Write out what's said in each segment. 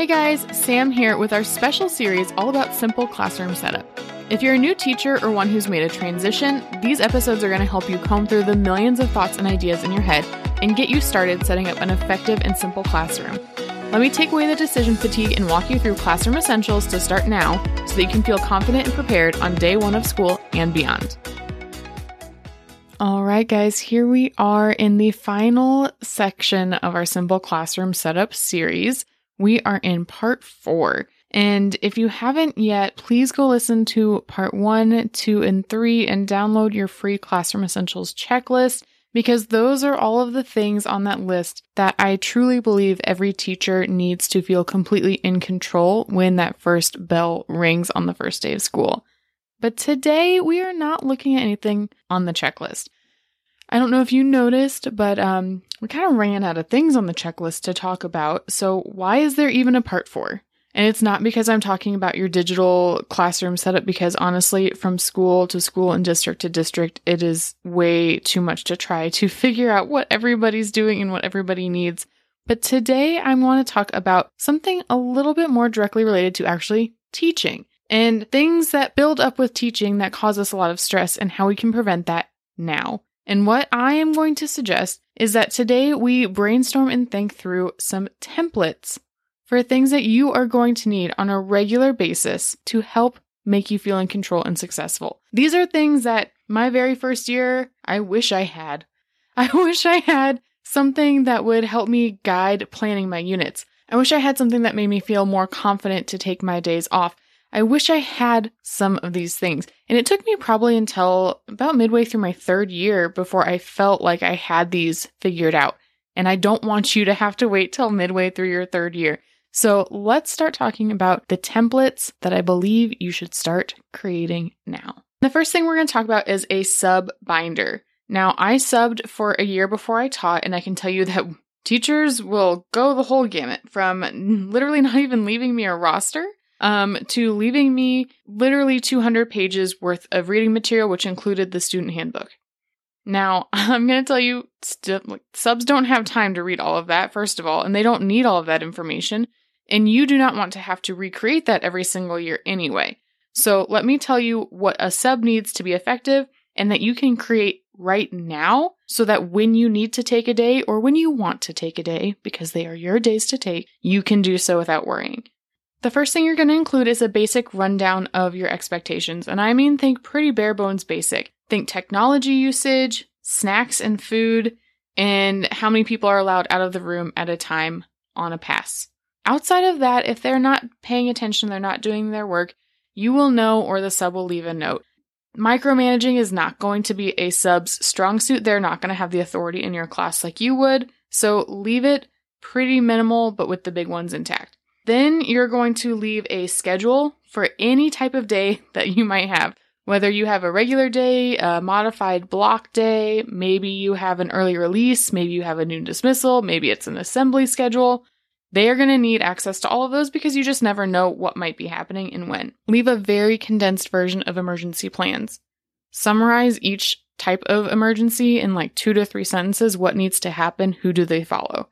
Hey guys, Sam here with our special series all about simple classroom setup. If you're a new teacher or one who's made a transition, these episodes are going to help you comb through the millions of thoughts and ideas in your head and get you started setting up an effective and simple classroom. Let me take away the decision fatigue and walk you through classroom essentials to start now so that you can feel confident and prepared on day one of school and beyond. All right, guys, here we are in the final section of our Simple Classroom Setup series. We are in part four. And if you haven't yet, please go listen to part one, two, and three and download your free Classroom Essentials checklist because those are all of the things on that list that I truly believe every teacher needs to feel completely in control when that first bell rings on the first day of school. But today we are not looking at anything on the checklist. I don't know if you noticed, but um, we kind of ran out of things on the checklist to talk about. So why is there even a part four? And it's not because I'm talking about your digital classroom setup, because honestly, from school to school and district to district, it is way too much to try to figure out what everybody's doing and what everybody needs. But today I want to talk about something a little bit more directly related to actually teaching and things that build up with teaching that cause us a lot of stress and how we can prevent that now. And what I am going to suggest is that today we brainstorm and think through some templates for things that you are going to need on a regular basis to help make you feel in control and successful. These are things that my very first year, I wish I had. I wish I had something that would help me guide planning my units. I wish I had something that made me feel more confident to take my days off. I wish I had some of these things. And it took me probably until about midway through my third year before I felt like I had these figured out. And I don't want you to have to wait till midway through your third year. So let's start talking about the templates that I believe you should start creating now. The first thing we're going to talk about is a sub binder. Now, I subbed for a year before I taught, and I can tell you that teachers will go the whole gamut from literally not even leaving me a roster um, to leaving me literally 200 pages worth of reading material, which included the student handbook. Now, I'm going to tell you, st- subs don't have time to read all of that, first of all, and they don't need all of that information. And you do not want to have to recreate that every single year anyway. So let me tell you what a sub needs to be effective and that you can create right now so that when you need to take a day or when you want to take a day, because they are your days to take, you can do so without worrying. The first thing you're going to include is a basic rundown of your expectations. And I mean, think pretty bare bones basic. Think technology usage, snacks and food, and how many people are allowed out of the room at a time on a pass. Outside of that, if they're not paying attention, they're not doing their work, you will know or the sub will leave a note. Micromanaging is not going to be a sub's strong suit. They're not going to have the authority in your class like you would. So leave it pretty minimal, but with the big ones intact. Then you're going to leave a schedule for any type of day that you might have. Whether you have a regular day, a modified block day, maybe you have an early release, maybe you have a noon dismissal, maybe it's an assembly schedule. They are going to need access to all of those because you just never know what might be happening and when. Leave a very condensed version of emergency plans. Summarize each type of emergency in like two to three sentences. What needs to happen? Who do they follow?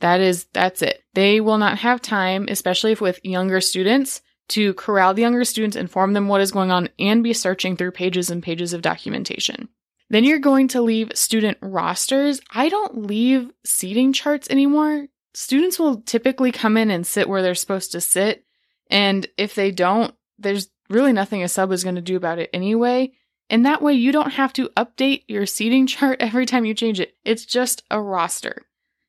That is, that's it. They will not have time, especially if with younger students, to corral the younger students, inform them what is going on, and be searching through pages and pages of documentation. Then you're going to leave student rosters. I don't leave seating charts anymore students will typically come in and sit where they're supposed to sit. And if they don't, there's really nothing a sub is going to do about it anyway. And that way you don't have to update your seating chart every time you change it. It's just a roster.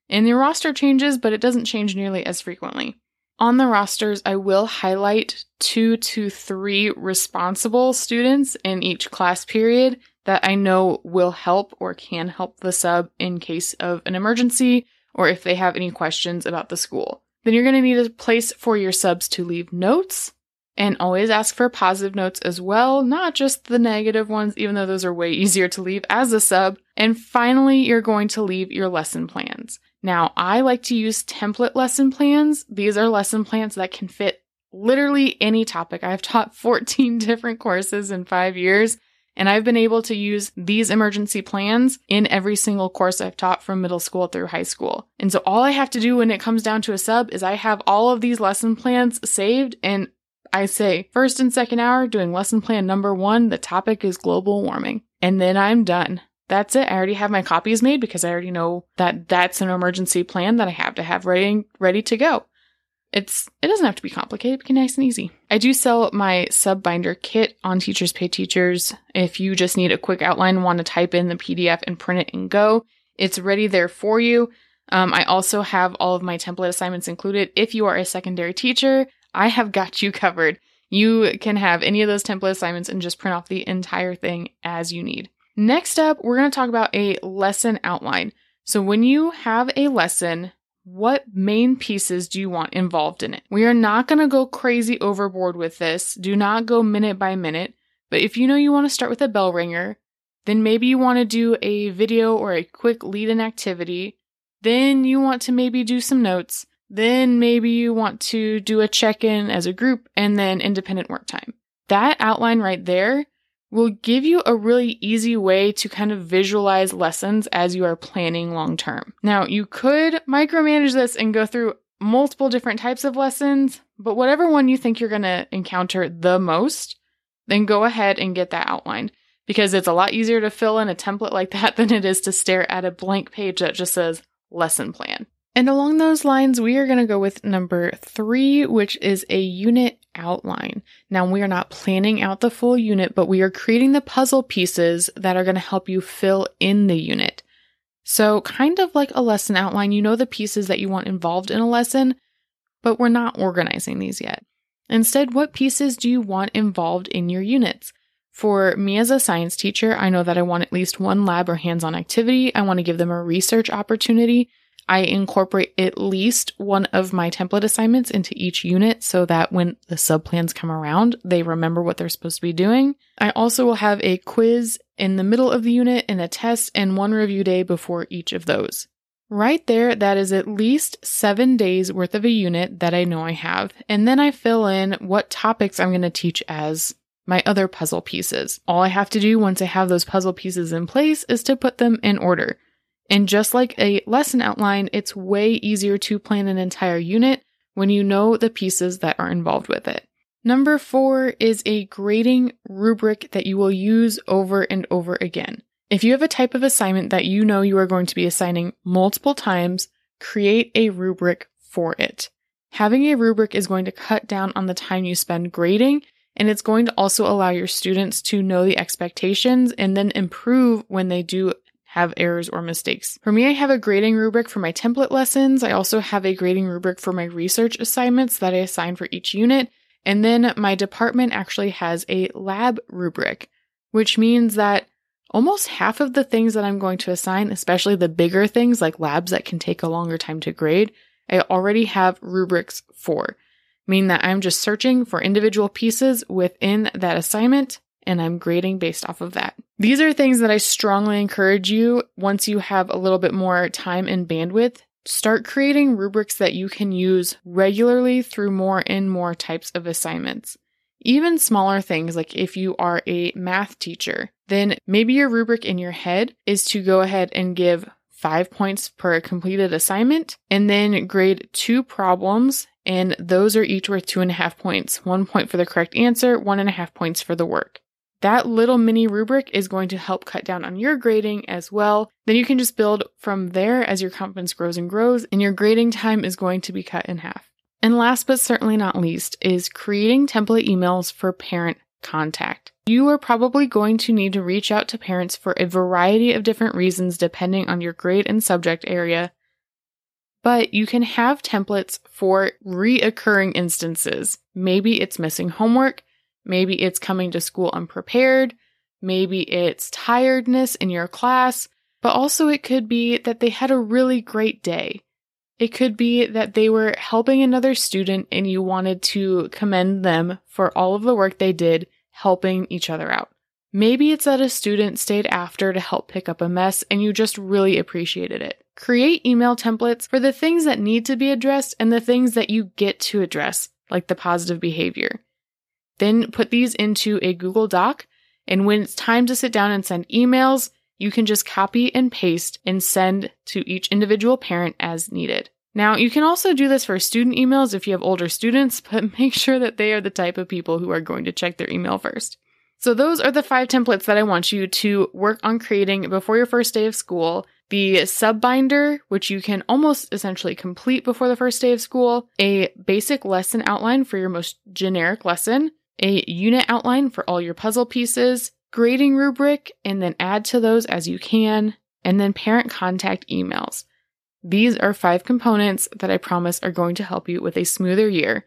And your roster changes, but it doesn't change nearly as frequently. On the rosters, I will highlight two to three responsible students in each class period that I know will help or can help the sub in case of an emergency or if they have any questions about the school. Then you're going to need a place for your subs to leave notes and always ask for positive notes as well, not just the negative ones, even though those are way easier to leave as a sub. And finally, you're going to leave your lesson plans. Now, I like to use template lesson plans. These are lesson plans that can fit literally any topic. I've taught 14 different courses in five years, And I've been able to use these emergency plans in every single course I've taught from middle school through high school. And so all I have to do when it comes down to a sub is I have all of these lesson plans saved and I say first and second hour doing lesson plan number one, the topic is global warming. And then I'm done. That's it. I already have my copies made because I already know that that's an emergency plan that I have to have ready, ready to go. It's it doesn't have to be complicated, it can be nice and easy. I do sell my sub binder kit on Teachers Pay Teachers. If you just need a quick outline, want to type in the PDF and print it and go, it's ready there for you. Um, I also have all of my template assignments included. If you are a secondary teacher, I have got you covered. You can have any of those template assignments and just print off the entire thing as you need. Next up, we're going to talk about a lesson outline. So when you have a lesson, what main pieces do you want involved in it? We are not going to go crazy overboard with this. Do not go minute by minute. But if you know you want to start with a bell ringer, then maybe you want to do a video or a quick lead in activity. Then you want to maybe do some notes. Then maybe you want to do a check in as a group and then independent work time. That outline right there will give you a really easy way to kind of visualize lessons as you are planning long term. Now, you could micromanage this and go through multiple different types of lessons, but whatever one you think you're going to encounter the most, then go ahead and get that outlined because it's a lot easier to fill in a template like that than it is to stare at a blank page that just says lesson plan. And along those lines, we are going to go with number three, which is a unit outline. Now, we are not planning out the full unit, but we are creating the puzzle pieces that are going to help you fill in the unit. So, kind of like a lesson outline, you know the pieces that you want involved in a lesson, but we're not organizing these yet. Instead, what pieces do you want involved in your units? For me as a science teacher, I know that I want at least one lab or hands on activity. I want to give them a research opportunity. I incorporate at least one of my template assignments into each unit so that when the subplans come around, they remember what they're supposed to be doing. I also will have a quiz in the middle of the unit and a test and one review day before each of those. Right there, that is at least seven days worth of a unit that I know I have. And then I fill in what topics I'm going to teach as my other puzzle pieces. All I have to do once I have those puzzle pieces in place is to put them in order. And just like a lesson outline, it's way easier to plan an entire unit when you know the pieces that are involved with it. Number four is a grading rubric that you will use over and over again. If you have a type of assignment that you know you are going to be assigning multiple times, create a rubric for it. Having a rubric is going to cut down on the time you spend grading, and it's going to also allow your students to know the expectations and then improve when they do have errors or mistakes. For me, I have a grading rubric for my template lessons. I also have a grading rubric for my research assignments that I assign for each unit. And then my department actually has a lab rubric, which means that almost half of the things that I'm going to assign, especially the bigger things like labs that can take a longer time to grade, I already have rubrics for, meaning that I'm just searching for individual pieces within that assignment and I'm grading based off of that. These are things that I strongly encourage you once you have a little bit more time and bandwidth. Start creating rubrics that you can use regularly through more and more types of assignments. Even smaller things like if you are a math teacher, then maybe your rubric in your head is to go ahead and give five points per completed assignment and then grade two problems. And those are each worth two and a half points. One point for the correct answer, one and a half points for the work. That little mini rubric is going to help cut down on your grading as well. Then you can just build from there as your confidence grows and grows, and your grading time is going to be cut in half. And last but certainly not least is creating template emails for parent contact. You are probably going to need to reach out to parents for a variety of different reasons depending on your grade and subject area. But you can have templates for reoccurring instances. Maybe it's missing homework. Maybe it's coming to school unprepared. Maybe it's tiredness in your class, but also it could be that they had a really great day. It could be that they were helping another student and you wanted to commend them for all of the work they did helping each other out. Maybe it's that a student stayed after to help pick up a mess and you just really appreciated it. Create email templates for the things that need to be addressed and the things that you get to address, like the positive behavior. Then put these into a Google Doc And when it's time to sit down and send emails, you can just copy and paste and send to each individual parent as needed. Now, you can also do this for student emails if you have older students, but make sure that they are the type of people who are going to check their email first. So, those are the five templates that I want you to work on creating before your first day of school. The sub binder, which you can almost essentially complete before the first day of school, a basic lesson outline for your most generic lesson, a unit outline for all your puzzle pieces, grading rubric, and then add to those as you can, and then parent contact emails. These are five components that I promise are going to help you with a smoother year.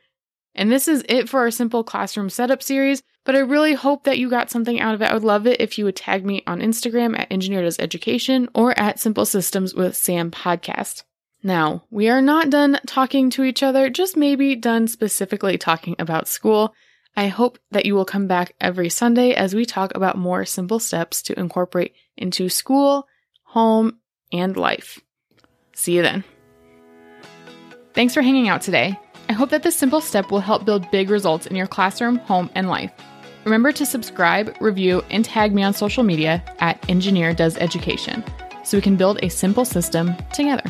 And this is it for our simple classroom setup series, but I really hope that you got something out of it. I would love it if you would tag me on Instagram at Engineer Does Education or at Simple Systems with Sam Podcast. Now, we are not done talking to each other, just maybe done specifically talking about school. I hope that you will come back every Sunday as we talk about more simple steps to incorporate into school, home, and life. See you then. Thanks for hanging out today. I hope that this simple step will help build big results in your classroom, home, and life. Remember to subscribe, review, and tag me on social media at Engineer Does Education so we can build a simple system together.